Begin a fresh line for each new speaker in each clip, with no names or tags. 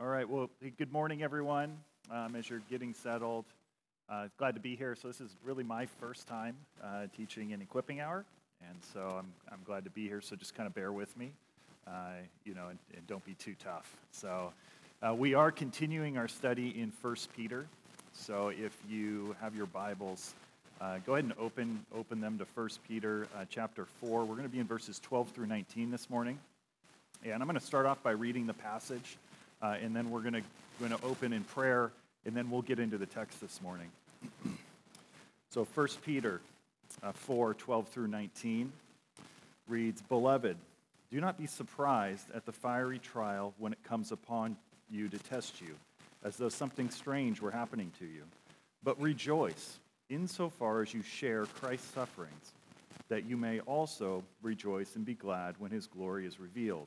All right, well, good morning, everyone. Um, as you're getting settled, uh, glad to be here. So, this is really my first time uh, teaching an equipping hour, and so I'm, I'm glad to be here. So, just kind of bear with me, uh, you know, and, and, don't be too tough. So, uh, we are continuing our study in First Peter. So, if you have your Bibles, uh, go ahead and open, open them to First Peter uh, chapter 4. We're going to be in verses 12 through 19 this morning. And I'm going to start off by reading the passage uh, and then we're going to open in prayer, and then we'll get into the text this morning. so 1 Peter uh, 4, 12 through 19 reads, Beloved, do not be surprised at the fiery trial when it comes upon you to test you, as though something strange were happening to you. But rejoice insofar as you share Christ's sufferings, that you may also rejoice and be glad when his glory is revealed.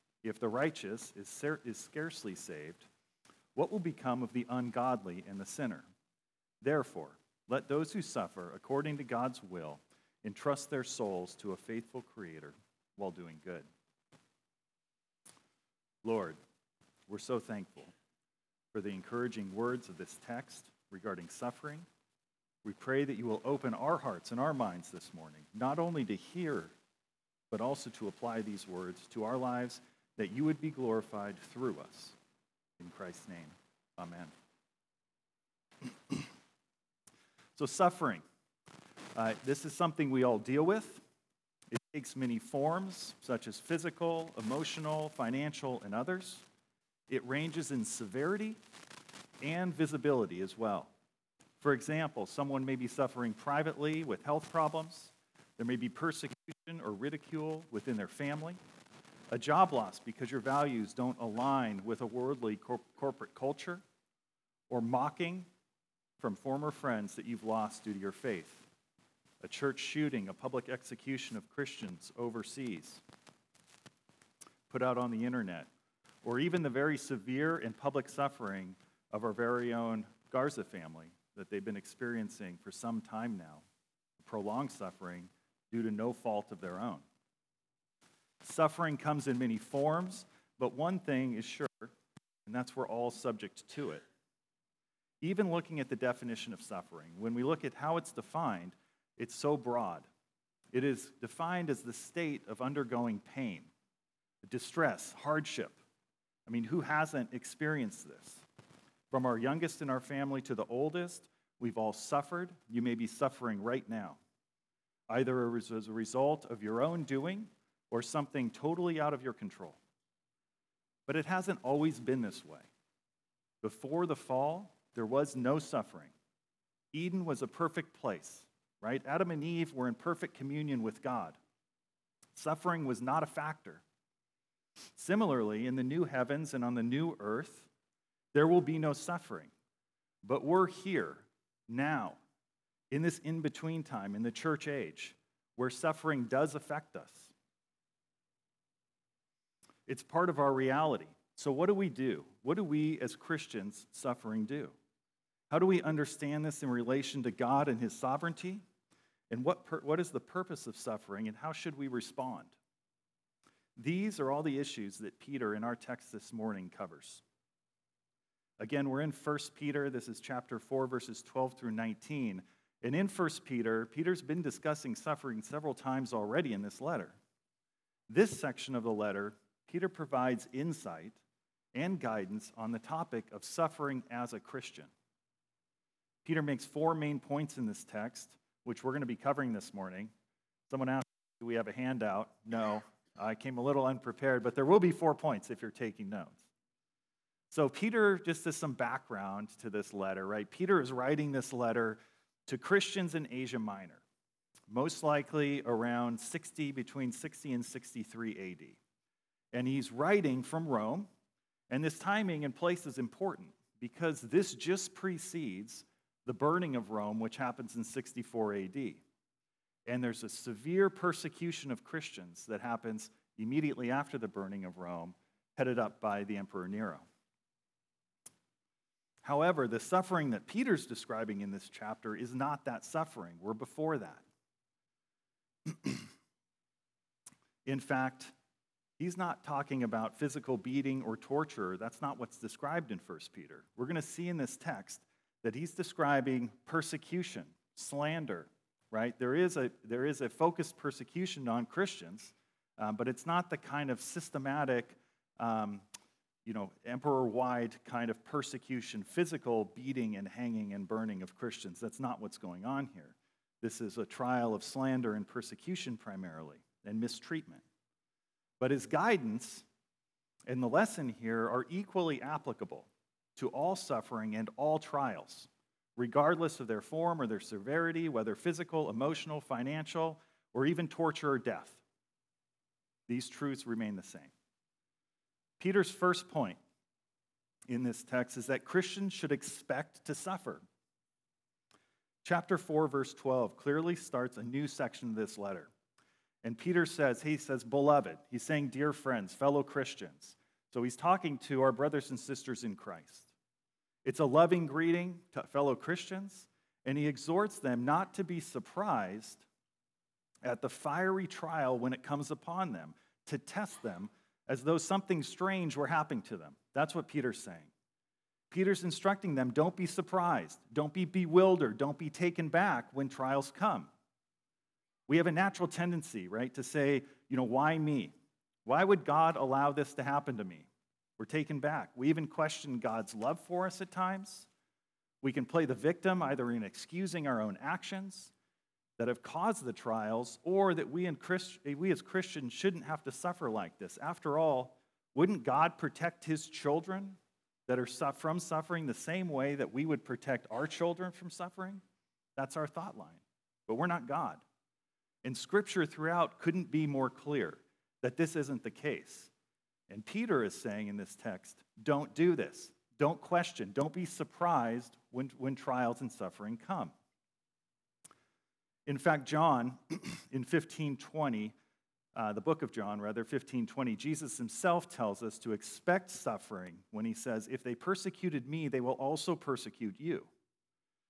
if the righteous is, is scarcely saved, what will become of the ungodly and the sinner? Therefore, let those who suffer according to God's will entrust their souls to a faithful Creator while doing good. Lord, we're so thankful for the encouraging words of this text regarding suffering. We pray that you will open our hearts and our minds this morning, not only to hear but also to apply these words to our lives that you would be glorified through us. In Christ's name, amen. so, suffering. Uh, this is something we all deal with. It takes many forms, such as physical, emotional, financial, and others. It ranges in severity and visibility as well. For example, someone may be suffering privately with health problems. There may be persecution or ridicule within their family, a job loss because your values don't align with a worldly corporate culture, or mocking from former friends that you've lost due to your faith, a church shooting, a public execution of Christians overseas, put out on the internet, or even the very severe and public suffering of our very own Garza family that they've been experiencing for some time now, prolonged suffering due to no fault of their own. Suffering comes in many forms, but one thing is sure, and that's we're all subject to it. Even looking at the definition of suffering, when we look at how it's defined, it's so broad. It is defined as the state of undergoing pain, distress, hardship. I mean, who hasn't experienced this? From our youngest in our family to the oldest, we've all suffered. You may be suffering right now either as a result of your own doing or something totally out of your control. But it hasn't always been this way. Before the fall, there was no suffering. Eden was a perfect place, right? Adam and Eve were in perfect communion with God. Suffering was not a factor. Similarly, in the new heavens and on the new earth, there will be no suffering. But we're here now in this in between time, in the church age, where suffering does affect us. It's part of our reality. So, what do we do? What do we as Christians suffering do? How do we understand this in relation to God and His sovereignty? And what, per, what is the purpose of suffering, and how should we respond? These are all the issues that Peter in our text this morning covers. Again, we're in 1 Peter. This is chapter 4, verses 12 through 19. And in 1 Peter, Peter's been discussing suffering several times already in this letter. This section of the letter, Peter provides insight and guidance on the topic of suffering as a Christian. Peter makes four main points in this text, which we're going to be covering this morning. Someone asked, Do we have a handout? No, I came a little unprepared, but there will be four points if you're taking notes. So, Peter, just as some background to this letter, right? Peter is writing this letter to Christians in Asia Minor, most likely around 60, between 60 and 63 AD. And he's writing from Rome, And this timing and place is important because this just precedes the burning of Rome, which happens in 64 AD. And there's a severe persecution of Christians that happens immediately after the burning of Rome, headed up by the Emperor Nero. However, the suffering that Peter's describing in this chapter is not that suffering. We're before that. in fact, he's not talking about physical beating or torture. That's not what's described in 1 Peter. We're going to see in this text that he's describing persecution, slander, right? There is a, there is a focused persecution on Christians, um, but it's not the kind of systematic um, you know, emperor wide kind of persecution, physical beating and hanging and burning of Christians. That's not what's going on here. This is a trial of slander and persecution primarily, and mistreatment. But his guidance and the lesson here are equally applicable to all suffering and all trials, regardless of their form or their severity, whether physical, emotional, financial, or even torture or death. These truths remain the same. Peter's first point in this text is that Christians should expect to suffer. Chapter 4, verse 12 clearly starts a new section of this letter. And Peter says, he says, beloved. He's saying, dear friends, fellow Christians. So he's talking to our brothers and sisters in Christ. It's a loving greeting to fellow Christians, and he exhorts them not to be surprised at the fiery trial when it comes upon them, to test them as though something strange were happening to them. That's what Peter's saying. Peter's instructing them don't be surprised, don't be bewildered, don't be taken back when trials come. We have a natural tendency, right, to say, you know, why me? Why would God allow this to happen to me? We're taken back. We even question God's love for us at times. We can play the victim either in excusing our own actions that have caused the trials, or that we, in Christ, we as Christians shouldn't have to suffer like this. After all, wouldn't God protect his children that are from suffering the same way that we would protect our children from suffering? That's our thought line. But we're not God. And scripture throughout couldn't be more clear that this isn't the case. And Peter is saying in this text don't do this. Don't question. Don't be surprised when, when trials and suffering come. In fact, John, in 1520, uh, the book of John, rather, 1520, Jesus himself tells us to expect suffering when he says, If they persecuted me, they will also persecute you.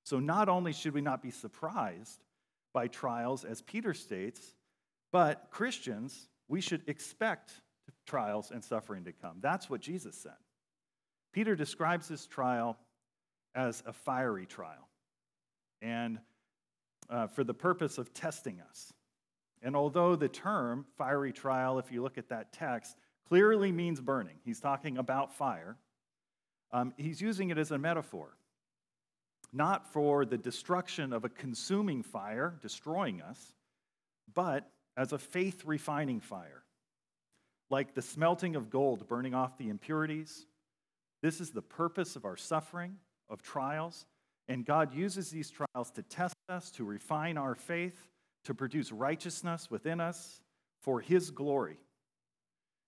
So not only should we not be surprised by trials, as Peter states, but Christians, we should expect trials and suffering to come. That's what Jesus said. Peter describes this trial as a fiery trial. And uh, for the purpose of testing us. And although the term fiery trial, if you look at that text, clearly means burning, he's talking about fire, um, he's using it as a metaphor, not for the destruction of a consuming fire, destroying us, but as a faith refining fire. Like the smelting of gold burning off the impurities. This is the purpose of our suffering, of trials, and God uses these trials to test us, to refine our faith, to produce righteousness within us for His glory.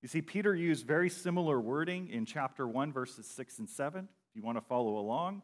You see, Peter used very similar wording in chapter 1, verses 6 and 7. If you want to follow along,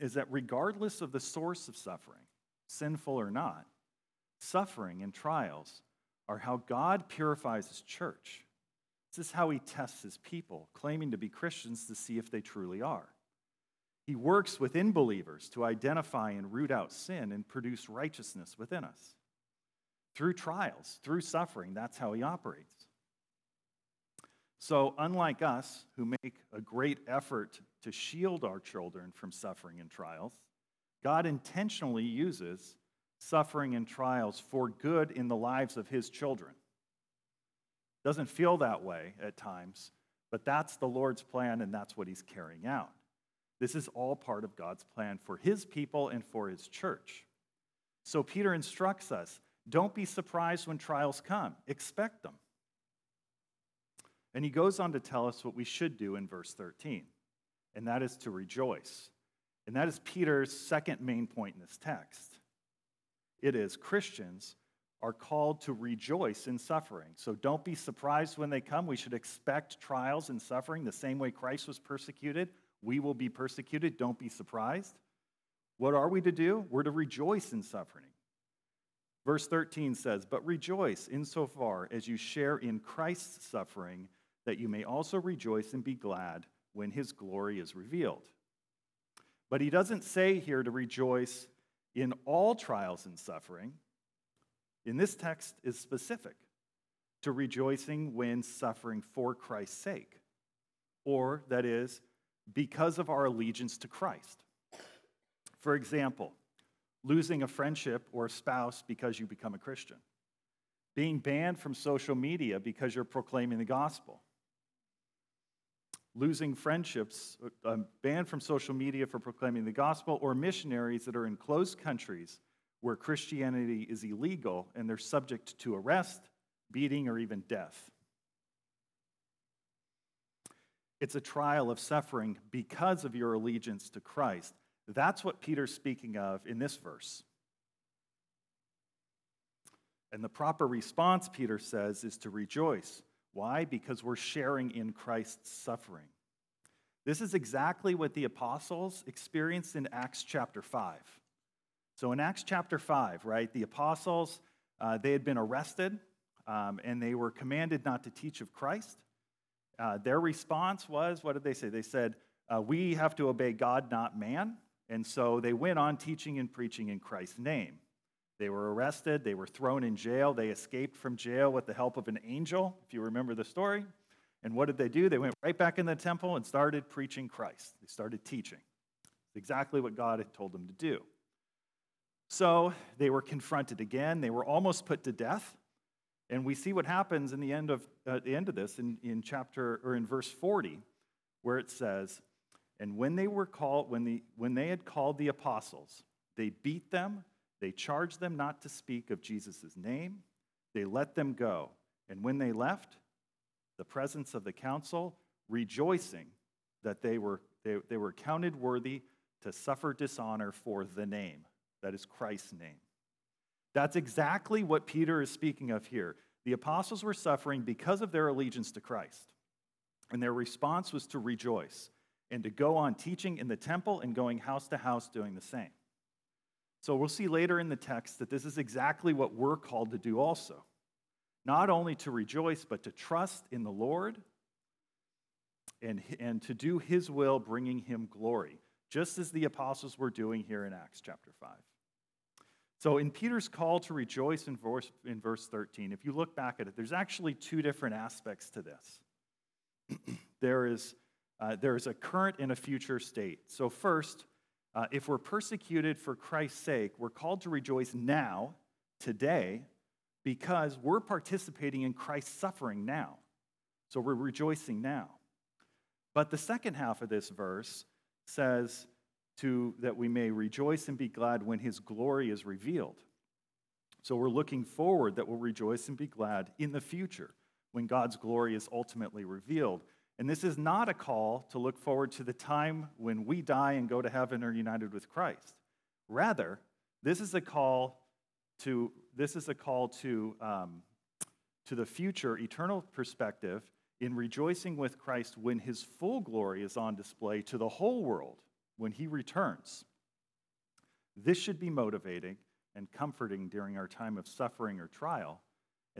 is that regardless of the source of suffering, sinful or not, suffering and trials are how God purifies his church. This is how he tests his people, claiming to be Christians to see if they truly are. He works within believers to identify and root out sin and produce righteousness within us. Through trials, through suffering, that's how he operates. So, unlike us, who make a great effort to shield our children from suffering and trials, God intentionally uses suffering and trials for good in the lives of his children. Doesn't feel that way at times, but that's the Lord's plan and that's what he's carrying out. This is all part of God's plan for his people and for his church. So Peter instructs us don't be surprised when trials come, expect them. And he goes on to tell us what we should do in verse 13, and that is to rejoice. And that is Peter's second main point in this text. It is Christians are called to rejoice in suffering. So don't be surprised when they come. We should expect trials and suffering the same way Christ was persecuted. We will be persecuted. Don't be surprised. What are we to do? We're to rejoice in suffering. Verse 13 says, But rejoice insofar as you share in Christ's suffering, that you may also rejoice and be glad when his glory is revealed. But he doesn't say here to rejoice in all trials and suffering in this text is specific to rejoicing when suffering for Christ's sake, or that is, because of our allegiance to Christ. For example, losing a friendship or spouse because you become a Christian, being banned from social media because you're proclaiming the gospel, losing friendships, uh, banned from social media for proclaiming the gospel, or missionaries that are in closed countries where Christianity is illegal and they're subject to arrest, beating, or even death. It's a trial of suffering because of your allegiance to Christ. That's what Peter's speaking of in this verse. And the proper response, Peter says, is to rejoice. Why? Because we're sharing in Christ's suffering. This is exactly what the apostles experienced in Acts chapter 5. So in Acts chapter 5, right, the apostles, uh, they had been arrested um, and they were commanded not to teach of Christ. Uh, their response was, what did they say? They said, uh, We have to obey God, not man. And so they went on teaching and preaching in Christ's name. They were arrested, they were thrown in jail, they escaped from jail with the help of an angel, if you remember the story. And what did they do? They went right back in the temple and started preaching Christ. They started teaching. Exactly what God had told them to do. So they were confronted again. They were almost put to death. And we see what happens in the end of, uh, the end of this in, in chapter or in verse 40, where it says, And when they were called, when, the, when they had called the apostles, they beat them, they charged them not to speak of Jesus' name, they let them go. And when they left the presence of the council, rejoicing that they were, they, they were counted worthy to suffer dishonor for the name. That is Christ's name. That's exactly what Peter is speaking of here. The apostles were suffering because of their allegiance to Christ, and their response was to rejoice and to go on teaching in the temple and going house to house doing the same. So we'll see later in the text that this is exactly what we're called to do also. Not only to rejoice, but to trust in the Lord and, and to do his will, bringing him glory, just as the apostles were doing here in Acts chapter 5. So, in Peter's call to rejoice in verse, in verse 13, if you look back at it, there's actually two different aspects to this. there, is, uh, there is a current and a future state. So, first, uh, if we're persecuted for Christ's sake, we're called to rejoice now, today, because we're participating in Christ's suffering now. So, we're rejoicing now. But the second half of this verse says, to that we may rejoice and be glad when his glory is revealed. So we're looking forward that we'll rejoice and be glad in the future when God's glory is ultimately revealed. And this is not a call to look forward to the time when we die and go to heaven or united with Christ. Rather, this is a call to this is a call to um, to the future eternal perspective in rejoicing with Christ when his full glory is on display to the whole world when he returns. This should be motivating and comforting during our time of suffering or trial.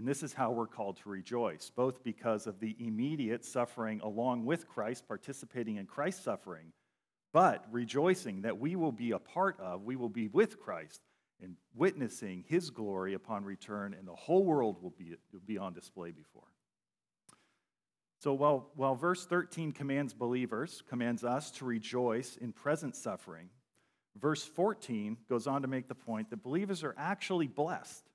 And this is how we're called to rejoice, both because of the immediate suffering along with Christ, participating in Christ's suffering, but rejoicing that we will be a part of, we will be with Christ and witnessing his glory upon return, and the whole world will be, will be on display before. So while, while verse 13 commands believers, commands us to rejoice in present suffering, verse 14 goes on to make the point that believers are actually blessed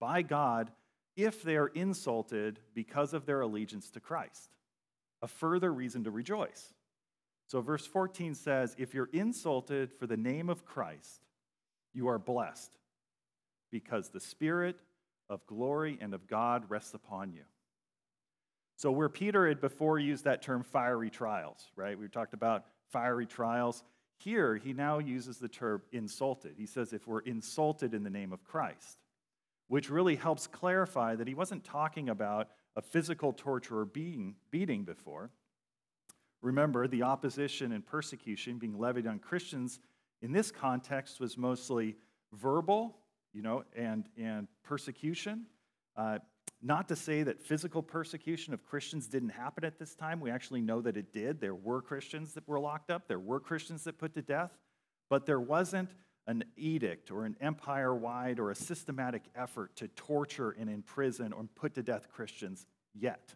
by God if they are insulted because of their allegiance to Christ. A further reason to rejoice. So, verse 14 says, If you're insulted for the name of Christ, you are blessed, because the Spirit of glory and of God rests upon you. So, where Peter had before used that term fiery trials, right? We talked about fiery trials. Here, he now uses the term insulted. He says, if we're insulted in the name of Christ, which really helps clarify that he wasn't talking about a physical torture or beating, beating before. Remember, the opposition and persecution being levied on Christians in this context was mostly verbal, you know, and, and persecution. Uh, not to say that physical persecution of Christians didn't happen at this time. We actually know that it did. There were Christians that were locked up, there were Christians that put to death, but there wasn't an edict or an empire wide or a systematic effort to torture and imprison or put to death Christians yet,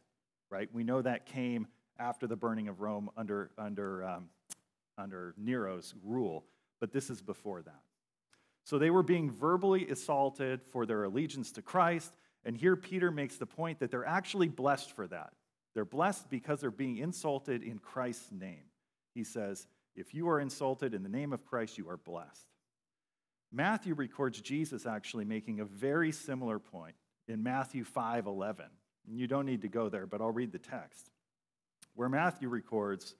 right? We know that came after the burning of Rome under, under, um, under Nero's rule, but this is before that. So they were being verbally assaulted for their allegiance to Christ. And here Peter makes the point that they're actually blessed for that. They're blessed because they're being insulted in Christ's name. He says, If you are insulted in the name of Christ, you are blessed. Matthew records Jesus actually making a very similar point in Matthew 5 11. You don't need to go there, but I'll read the text. Where Matthew records,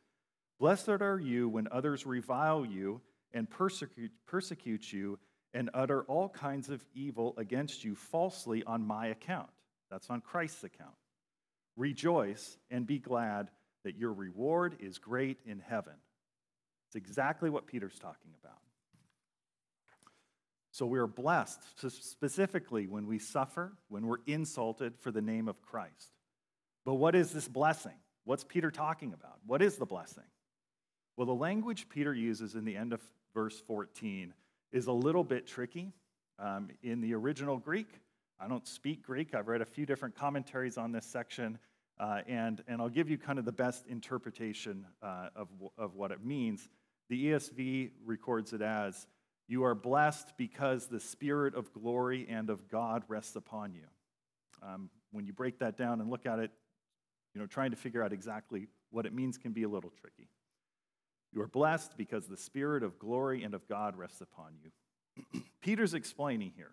Blessed are you when others revile you and persecute, persecute you and utter all kinds of evil against you falsely on my account. That's on Christ's account. Rejoice and be glad that your reward is great in heaven. It's exactly what Peter's talking about. So we are blessed specifically when we suffer, when we're insulted for the name of Christ. But what is this blessing? What's Peter talking about? What is the blessing? Well, the language Peter uses in the end of verse 14 is a little bit tricky. Um, in the original Greek, I don't speak Greek. I've read a few different commentaries on this section, uh, and, and I'll give you kind of the best interpretation uh, of, of what it means. The ESV records it as You are blessed because the Spirit of glory and of God rests upon you. Um, when you break that down and look at it, you know, trying to figure out exactly what it means can be a little tricky. You are blessed because the Spirit of glory and of God rests upon you. Peter's explaining here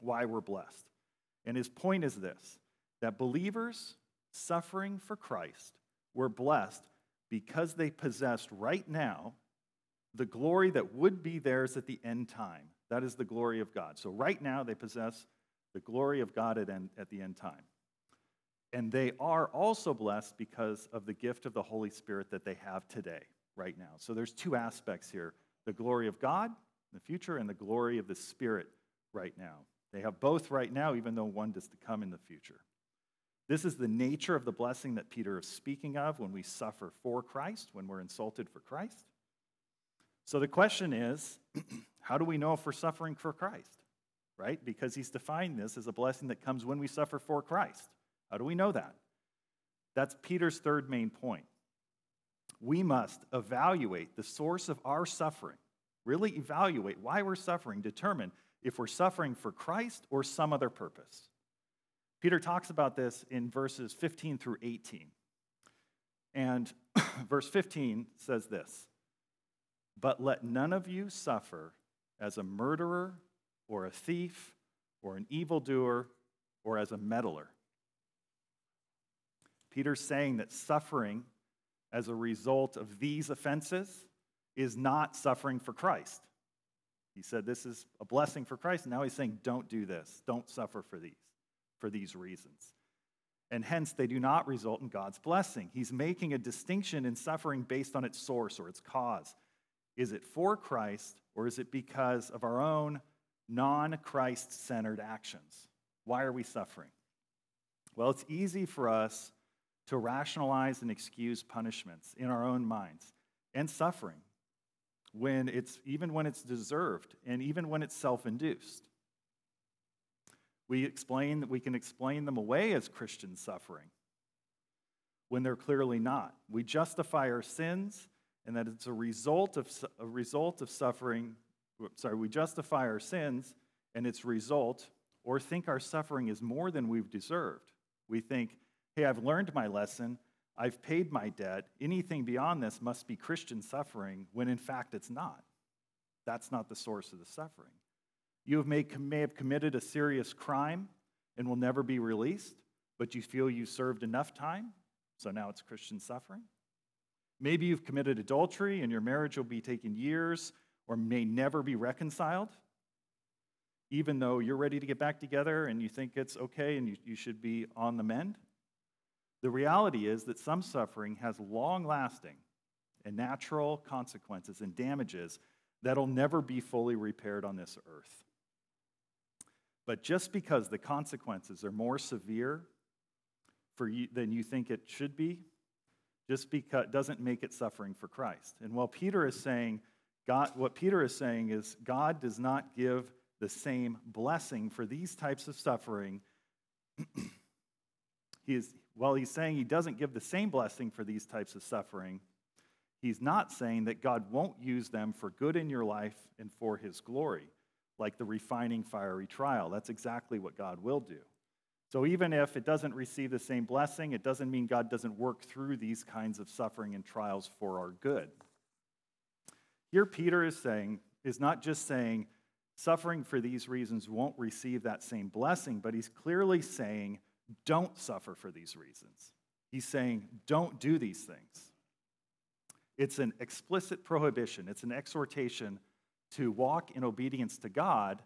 why we're blessed. And his point is this that believers suffering for Christ were blessed because they possessed right now the glory that would be theirs at the end time. That is the glory of God. So, right now, they possess the glory of God at, end, at the end time. And they are also blessed because of the gift of the Holy Spirit that they have today right now. So there's two aspects here the glory of God in the future and the glory of the Spirit right now. They have both right now, even though one is to come in the future. This is the nature of the blessing that Peter is speaking of when we suffer for Christ, when we're insulted for Christ. So the question is how do we know if we're suffering for Christ? Right? Because he's defined this as a blessing that comes when we suffer for Christ. How do we know that? That's Peter's third main point we must evaluate the source of our suffering, really evaluate why we're suffering, determine if we're suffering for Christ or some other purpose. Peter talks about this in verses 15 through 18. And verse 15 says this But let none of you suffer as a murderer or a thief or an evildoer or as a meddler. Peter's saying that suffering as a result of these offenses is not suffering for Christ. He said this is a blessing for Christ. Now he's saying, don't do this. Don't suffer for these, for these reasons. And hence, they do not result in God's blessing. He's making a distinction in suffering based on its source or its cause. Is it for Christ or is it because of our own non Christ centered actions? Why are we suffering? Well, it's easy for us to rationalize and excuse punishments in our own minds and suffering when it's even when it's deserved and even when it's self-induced we explain that we can explain them away as christian suffering when they're clearly not we justify our sins and that it's a result of a result of suffering sorry we justify our sins and its result or think our suffering is more than we've deserved we think hey, I've learned my lesson. I've paid my debt. Anything beyond this must be Christian suffering, when in fact it's not. That's not the source of the suffering. You have may, may have committed a serious crime and will never be released, but you feel you served enough time, so now it's Christian suffering. Maybe you've committed adultery and your marriage will be taken years or may never be reconciled, even though you're ready to get back together and you think it's okay and you, you should be on the mend. The reality is that some suffering has long lasting and natural consequences and damages that'll never be fully repaired on this earth. But just because the consequences are more severe for you than you think it should be, just because doesn't make it suffering for Christ. And while Peter is saying, God, what Peter is saying is God does not give the same blessing for these types of suffering. he is, while he's saying he doesn't give the same blessing for these types of suffering, he's not saying that God won't use them for good in your life and for his glory like the refining fiery trial. That's exactly what God will do. So even if it doesn't receive the same blessing, it doesn't mean God doesn't work through these kinds of suffering and trials for our good. Here, Peter is saying, is not just saying suffering for these reasons won't receive that same blessing, but he's clearly saying, don't suffer for these reasons. He's saying, don't do these things. It's an explicit prohibition, it's an exhortation to walk in obedience to God,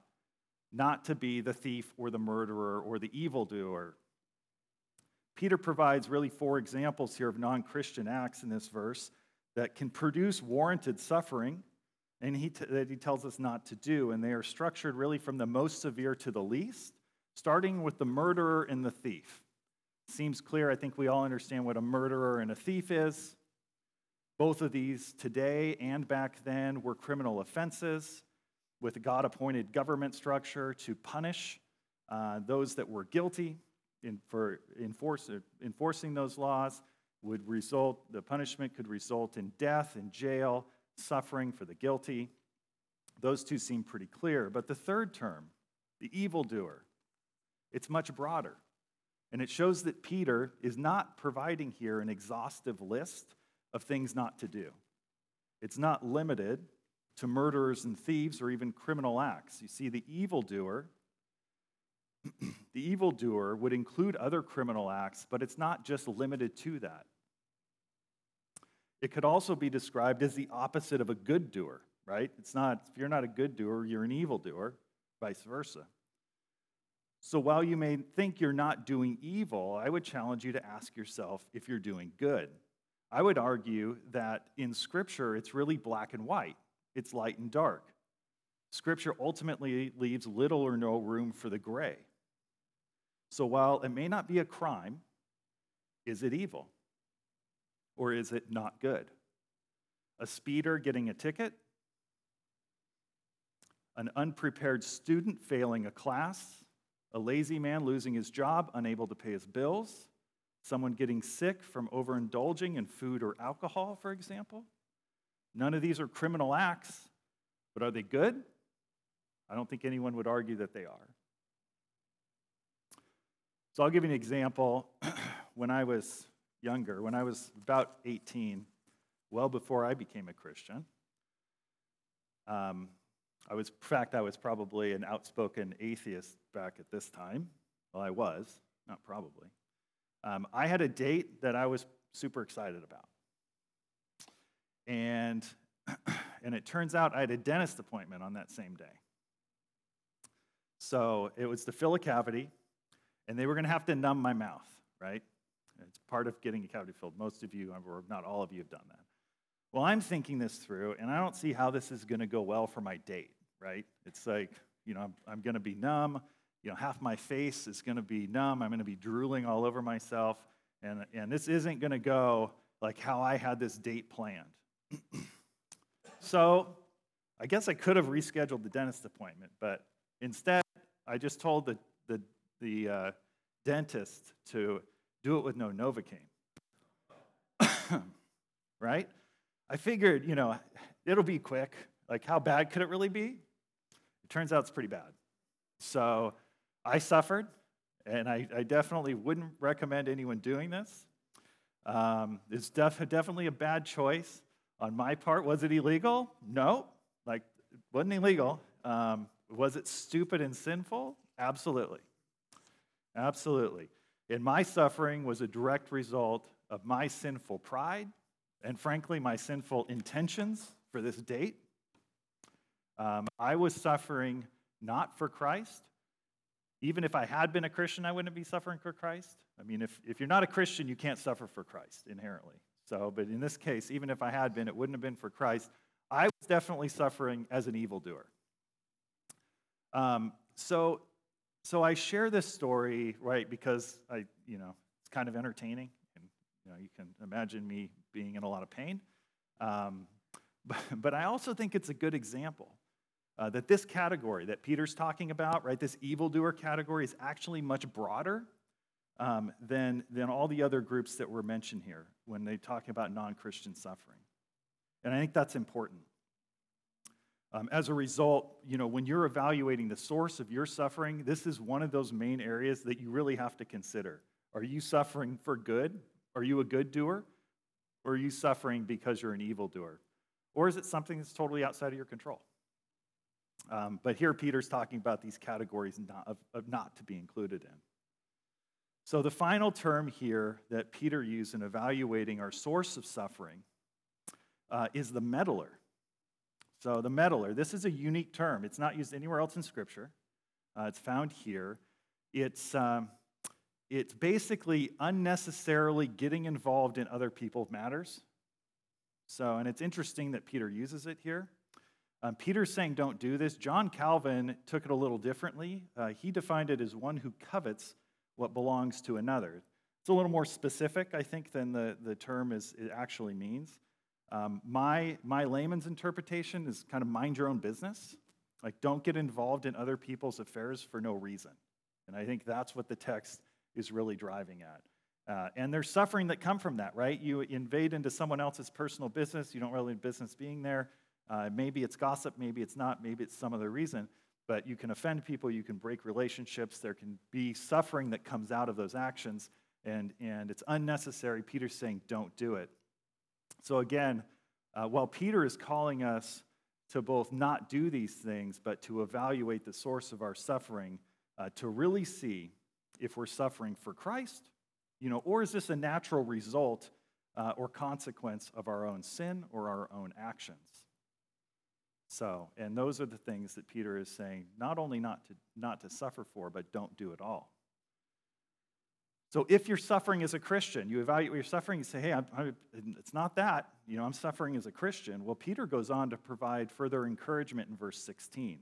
not to be the thief or the murderer or the evildoer. Peter provides really four examples here of non Christian acts in this verse that can produce warranted suffering and he t- that he tells us not to do. And they are structured really from the most severe to the least, starting with the murderer and the thief. Seems clear. I think we all understand what a murderer and a thief is. Both of these, today and back then, were criminal offenses with God appointed government structure to punish uh, those that were guilty in, for enforce, enforcing those laws would result, the punishment could result in death, in jail, suffering for the guilty. Those two seem pretty clear. But the third term, the evildoer, it's much broader. And it shows that Peter is not providing here an exhaustive list of things not to do. It's not limited to murderers and thieves or even criminal acts. You see, the evildoer, the evildoer would include other criminal acts, but it's not just limited to that. It could also be described as the opposite of a good doer, right? It's not, if you're not a good doer, you're an evildoer, vice versa. So while you may think you're not doing evil, I would challenge you to ask yourself if you're doing good. I would argue that in Scripture, it's really black and white, it's light and dark. Scripture ultimately leaves little or no room for the gray. So while it may not be a crime, is it evil? Or is it not good? A speeder getting a ticket? An unprepared student failing a class? A lazy man losing his job, unable to pay his bills? someone getting sick from overindulging in food or alcohol, for example. None of these are criminal acts, but are they good? I don't think anyone would argue that they are. So I'll give you an example. when I was younger, when I was about 18, well before I became a Christian, um, I was, in fact, I was probably an outspoken atheist back at this time. Well, I was, not probably. Um, I had a date that I was super excited about. And, and it turns out I had a dentist appointment on that same day. So it was to fill a cavity, and they were going to have to numb my mouth, right? It's part of getting a cavity filled. Most of you, or not all of you, have done that. Well, I'm thinking this through, and I don't see how this is going to go well for my date, right? It's like, you know, I'm, I'm going to be numb you know, half my face is going to be numb. I'm going to be drooling all over myself. And, and this isn't going to go like how I had this date planned. so I guess I could have rescheduled the dentist appointment, but instead, I just told the, the, the uh, dentist to do it with no Novocaine. right? I figured, you know, it'll be quick. Like, how bad could it really be? It turns out it's pretty bad. So I suffered, and I, I definitely wouldn't recommend anyone doing this. Um, it's def- definitely a bad choice on my part. Was it illegal? No, like it wasn't illegal. Um, was it stupid and sinful? Absolutely. Absolutely. And my suffering was a direct result of my sinful pride and, frankly, my sinful intentions for this date. Um, I was suffering not for Christ. Even if I had been a Christian, I wouldn't be suffering for Christ. I mean, if, if you're not a Christian, you can't suffer for Christ inherently. So, but in this case, even if I had been, it wouldn't have been for Christ. I was definitely suffering as an evildoer. Um, so, so I share this story, right, because I, you know, it's kind of entertaining, and you know, you can imagine me being in a lot of pain. Um, but, but I also think it's a good example uh, that this category that Peter's talking about, right, this evildoer category, is actually much broader um, than, than all the other groups that were mentioned here when they talk about non Christian suffering. And I think that's important. Um, as a result, you know, when you're evaluating the source of your suffering, this is one of those main areas that you really have to consider. Are you suffering for good? Are you a good doer? Or are you suffering because you're an evil doer? Or is it something that's totally outside of your control? Um, but here Peter's talking about these categories not, of, of not to be included in. So the final term here that Peter used in evaluating our source of suffering uh, is the meddler. So, the meddler, this is a unique term. It's not used anywhere else in Scripture, uh, it's found here. It's, um, it's basically unnecessarily getting involved in other people's matters. So, and it's interesting that Peter uses it here. Um, Peter's saying don't do this. John Calvin took it a little differently. Uh, he defined it as one who covets what belongs to another. It's a little more specific, I think, than the, the term is, it actually means. Um, my, my layman's interpretation is kind of mind your own business. Like, don't get involved in other people's affairs for no reason. And I think that's what the text is really driving at. Uh, and there's suffering that come from that, right? You invade into someone else's personal business. You don't really have business being there. Uh, maybe it's gossip, maybe it's not, maybe it's some other reason. But you can offend people, you can break relationships. There can be suffering that comes out of those actions, and, and it's unnecessary. Peter's saying, don't do it. So, again, uh, while Peter is calling us to both not do these things, but to evaluate the source of our suffering, uh, to really see if we're suffering for Christ, you know, or is this a natural result uh, or consequence of our own sin or our own actions? So, and those are the things that Peter is saying, not only not to, not to suffer for, but don't do it all. So if you're suffering as a Christian, you evaluate your suffering, you say, hey, I'm, I'm, it's not that. You know, I'm suffering as a Christian. Well, Peter goes on to provide further encouragement in verse 16.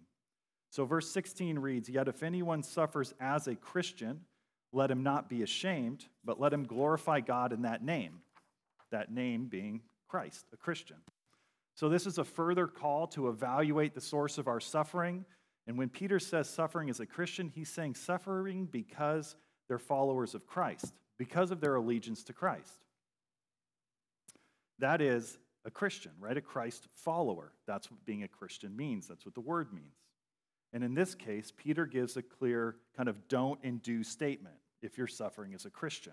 So verse 16 reads, Yet if anyone suffers as a Christian, let him not be ashamed, but let him glorify God in that name, that name being Christ, a Christian. So this is a further call to evaluate the source of our suffering. And when Peter says suffering as a Christian, he's saying suffering because they're followers of Christ, because of their allegiance to Christ. That is a Christian, right? A Christ follower. That's what being a Christian means. That's what the word means. And in this case, Peter gives a clear kind of don't and do statement if you're suffering as a Christian.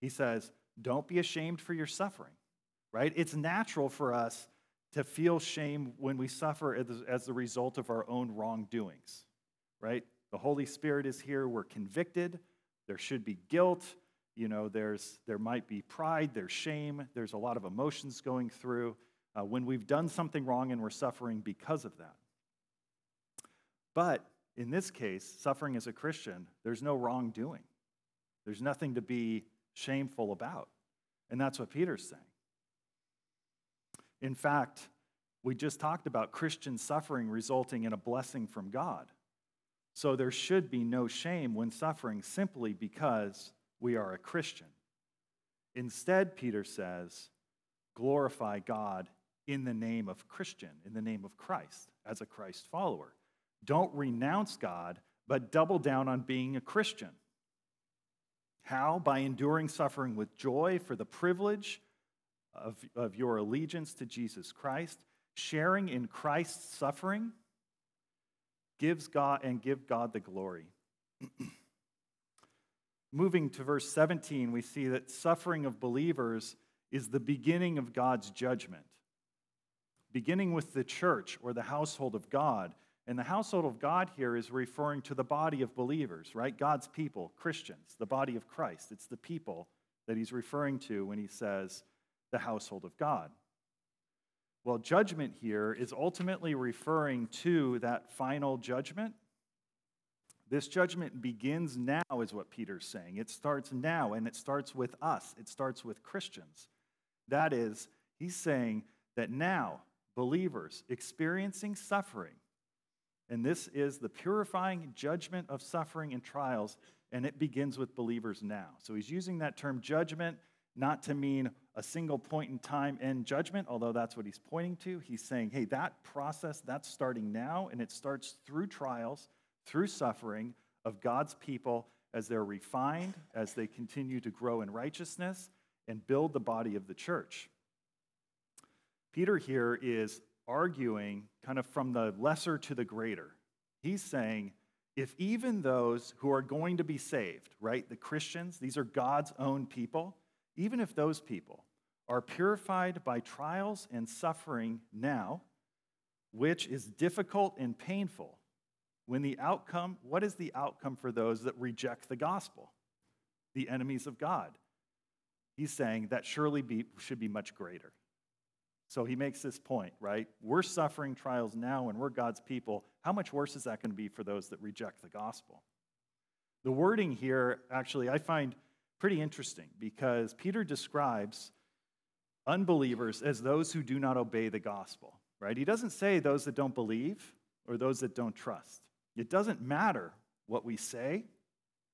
He says, don't be ashamed for your suffering, right? It's natural for us to feel shame when we suffer as, the result of our own wrongdoings, right? The Holy Spirit is here. We're convicted. There should be guilt. You know, there's, there might be pride, there's shame, there's a lot of emotions going through uh, when we've done something wrong and we're suffering because of that. But in this case, suffering as a Christian, there's no wrongdoing. There's nothing to be shameful about. And that's what Peter's saying. In fact, we just talked about Christian suffering resulting in a blessing from God. So there should be no shame when suffering simply because we are a Christian. Instead, Peter says, glorify God in the name of Christian, in the name of Christ, as a Christ follower. Don't renounce God, but double down on being a Christian. How? By enduring suffering with joy for the privilege of, of your allegiance to Jesus Christ, sharing in Christ's suffering gives God and give God the glory. moving to verse 17, we see that suffering of believers is the beginning of God's judgment. Beginning with the church or the household of God. And the household of God here is referring to the body of believers, right? God's people, Christians, the body of Christ. It's the people that he's referring to when he says the household of God. Well, judgment here is ultimately referring to that final judgment. This judgment begins now, is what Peter's saying. It starts now, and it starts with us, it starts with Christians. That is, he's saying that now, believers experiencing suffering, and this is the purifying judgment of suffering and trials, and it begins with believers now. So he's using that term judgment not to mean a single point in time in judgment, although that's what he's pointing to. He's saying, hey, that process, that's starting now, and it starts through trials, through suffering of God's people as they're refined, as they continue to grow in righteousness and build the body of the church. Peter here is arguing kind of from the lesser to the greater. He's saying, if even those who are going to be saved, right, the Christians, these are God's own people, even if those people are purified by trials and suffering now, which is difficult and painful, when the outcome, what is the outcome for those that reject the gospel? The enemies of God. He's saying that surely be, should be much greater. So he makes this point, right? We're suffering trials now and we're God's people. How much worse is that going to be for those that reject the gospel? The wording here, actually, I find pretty interesting because Peter describes unbelievers as those who do not obey the gospel, right? He doesn't say those that don't believe or those that don't trust. It doesn't matter what we say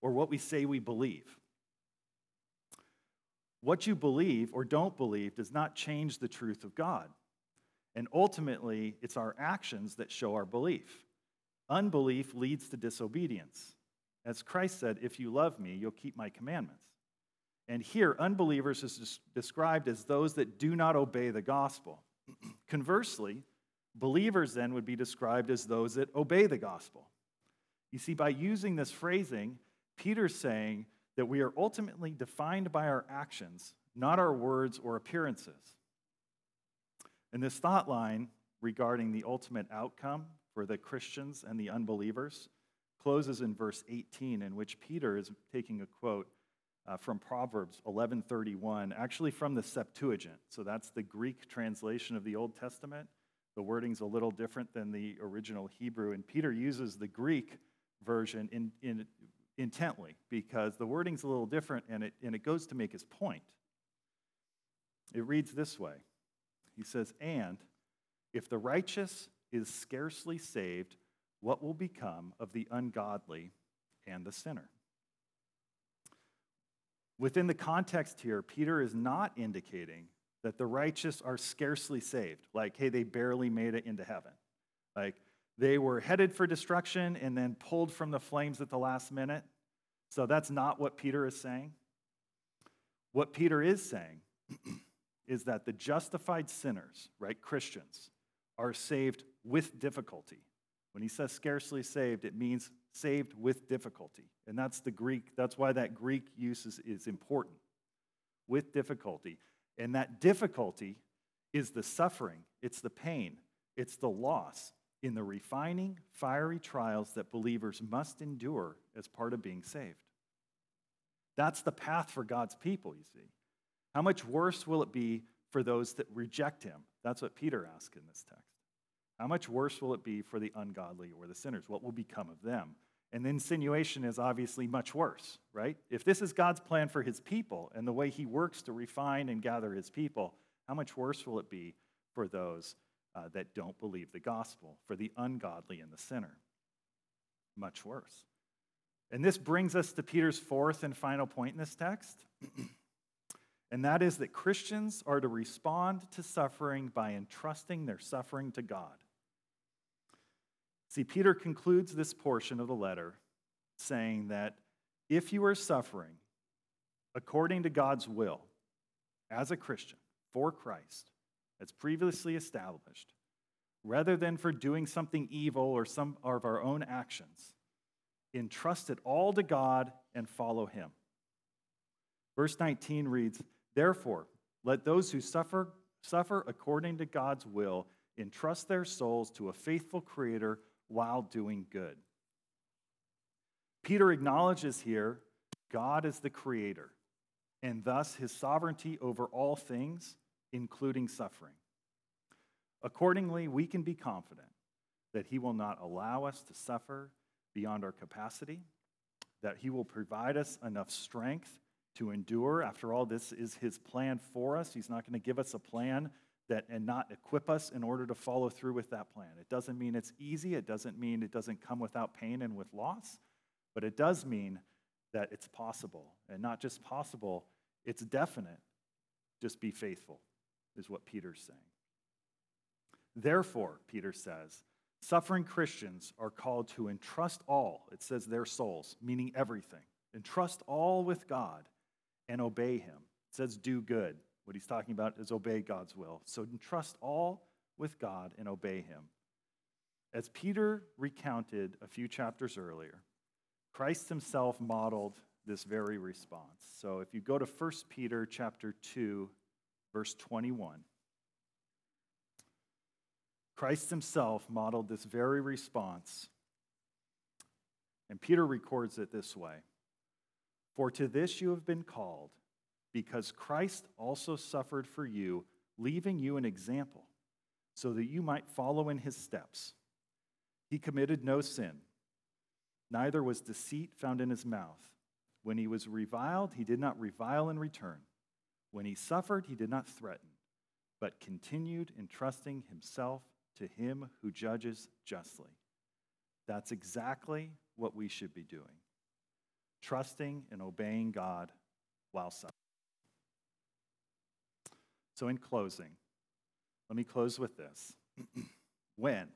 or what we say we believe. What you believe or don't believe does not change the truth of God. And ultimately, it's our actions that show our belief. Unbelief leads to disobedience. As Christ said, If you love me, you'll keep my commandments. And here, unbelievers is described as those that do not obey the gospel. Conversely, believers then would be described as those that obey the gospel. You see, by using this phrasing, Peter's saying that we are ultimately defined by our actions, not our words or appearances. And this thought line regarding the ultimate outcome for the Christians and the unbelievers closes in verse 18, in which Peter is taking a quote uh, from Proverbs 11:31, actually from the Septuagint. So that's the Greek translation of the Old Testament. The wording's a little different than the original Hebrew, and Peter uses the Greek version in, in, intently because the wording's a little different and it, and it goes to make his point. It reads this way He says, And if the righteous is scarcely saved, what will become of the ungodly and the sinner? Within the context here, Peter is not indicating that the righteous are scarcely saved, like, hey, they barely made it into heaven. Like, they were headed for destruction and then pulled from the flames at the last minute. So that's not what Peter is saying. What Peter is saying is that the justified sinners, right, Christians, are saved with difficulty. When he says scarcely saved, it means saved with difficulty. And that's the Greek, that's why that Greek use is, is important. With difficulty. And that difficulty is the suffering, it's the pain, it's the loss in the refining, fiery trials that believers must endure as part of being saved. That's the path for God's people, you see. How much worse will it be for those that reject him? That's what Peter asks in this text. How much worse will it be for the ungodly or the sinners? What will become of them? And insinuation is obviously much worse, right? If this is God's plan for his people and the way he works to refine and gather his people, how much worse will it be for those uh, that don't believe the gospel, for the ungodly and the sinner? Much worse. And this brings us to Peter's fourth and final point in this text. and that is that Christians are to respond to suffering by entrusting their suffering to God. See, Peter concludes this portion of the letter saying that if you are suffering according to God's will as a Christian for Christ, as previously established, rather than for doing something evil or some of our own actions, entrust it all to God and follow Him. Verse 19 reads, Therefore, let those who suffer, suffer according to God's will entrust their souls to a faithful Creator while doing good. Peter acknowledges here God is the Creator, and thus his sovereignty over all things, including suffering. Accordingly, we can be confident that he will not allow us to suffer beyond our capacity, that he will provide us enough strength to endure. After all, this is his plan for us. He's not going to give us a plan that and not equip us in order to follow through with that plan. It doesn't mean it's easy, it doesn't mean it doesn't come without pain and with loss, but it does mean that it's possible. And not just possible, it's definite. Just be faithful, is what Peter's saying. Therefore, Peter says, suffering Christians are called to entrust all, it says their souls, meaning everything, entrust all with God and obey him. It says do good. What he's talking about is obey God's will. So entrust all with God and obey him. As Peter recounted a few chapters earlier, Christ himself modeled this very response. So if you go to 1 Peter chapter 2 verse 21, Christ himself modeled this very response. And Peter records it this way For to this you have been called, because Christ also suffered for you, leaving you an example, so that you might follow in his steps. He committed no sin, neither was deceit found in his mouth. When he was reviled, he did not revile in return. When he suffered, he did not threaten, but continued entrusting himself to him who judges justly. That's exactly what we should be doing trusting and obeying God while suffering. So, in closing, let me close with this. when,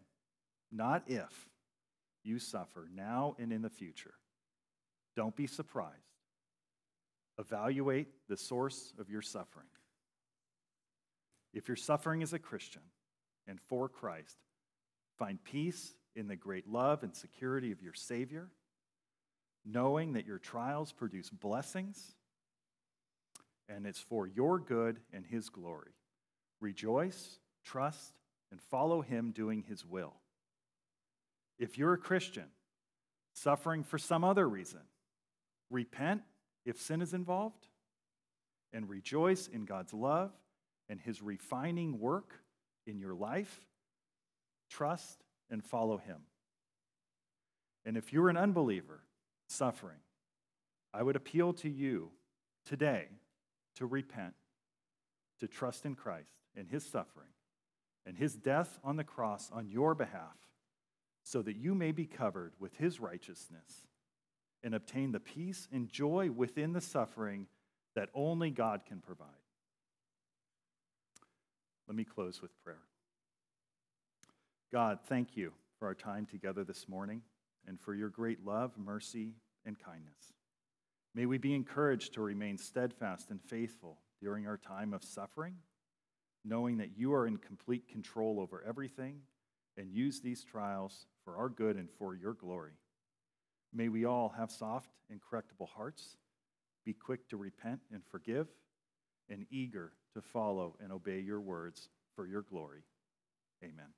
not if, you suffer now and in the future, don't be surprised. Evaluate the source of your suffering. If you're suffering as a Christian, and for Christ. Find peace in the great love and security of your Savior, knowing that your trials produce blessings and it's for your good and His glory. Rejoice, trust, and follow Him doing His will. If you're a Christian suffering for some other reason, repent if sin is involved and rejoice in God's love and His refining work in your life, trust and follow Him. And if you're an unbeliever suffering, I would appeal to you today to repent, to trust in Christ and His suffering and His death on the cross on your behalf, so that you may be covered with His righteousness and obtain the peace and joy within the suffering that only God can provide. Let me close with prayer. God, thank you for our time together this morning and for your great love, mercy, and kindness. May we be encouraged to remain steadfast and faithful during our time of suffering, knowing that you are in complete control over everything and use these trials for our good and for your glory. May we all have soft and correctable hearts, be quick to repent and forgive, and eager to follow and obey your words for your glory. Amen.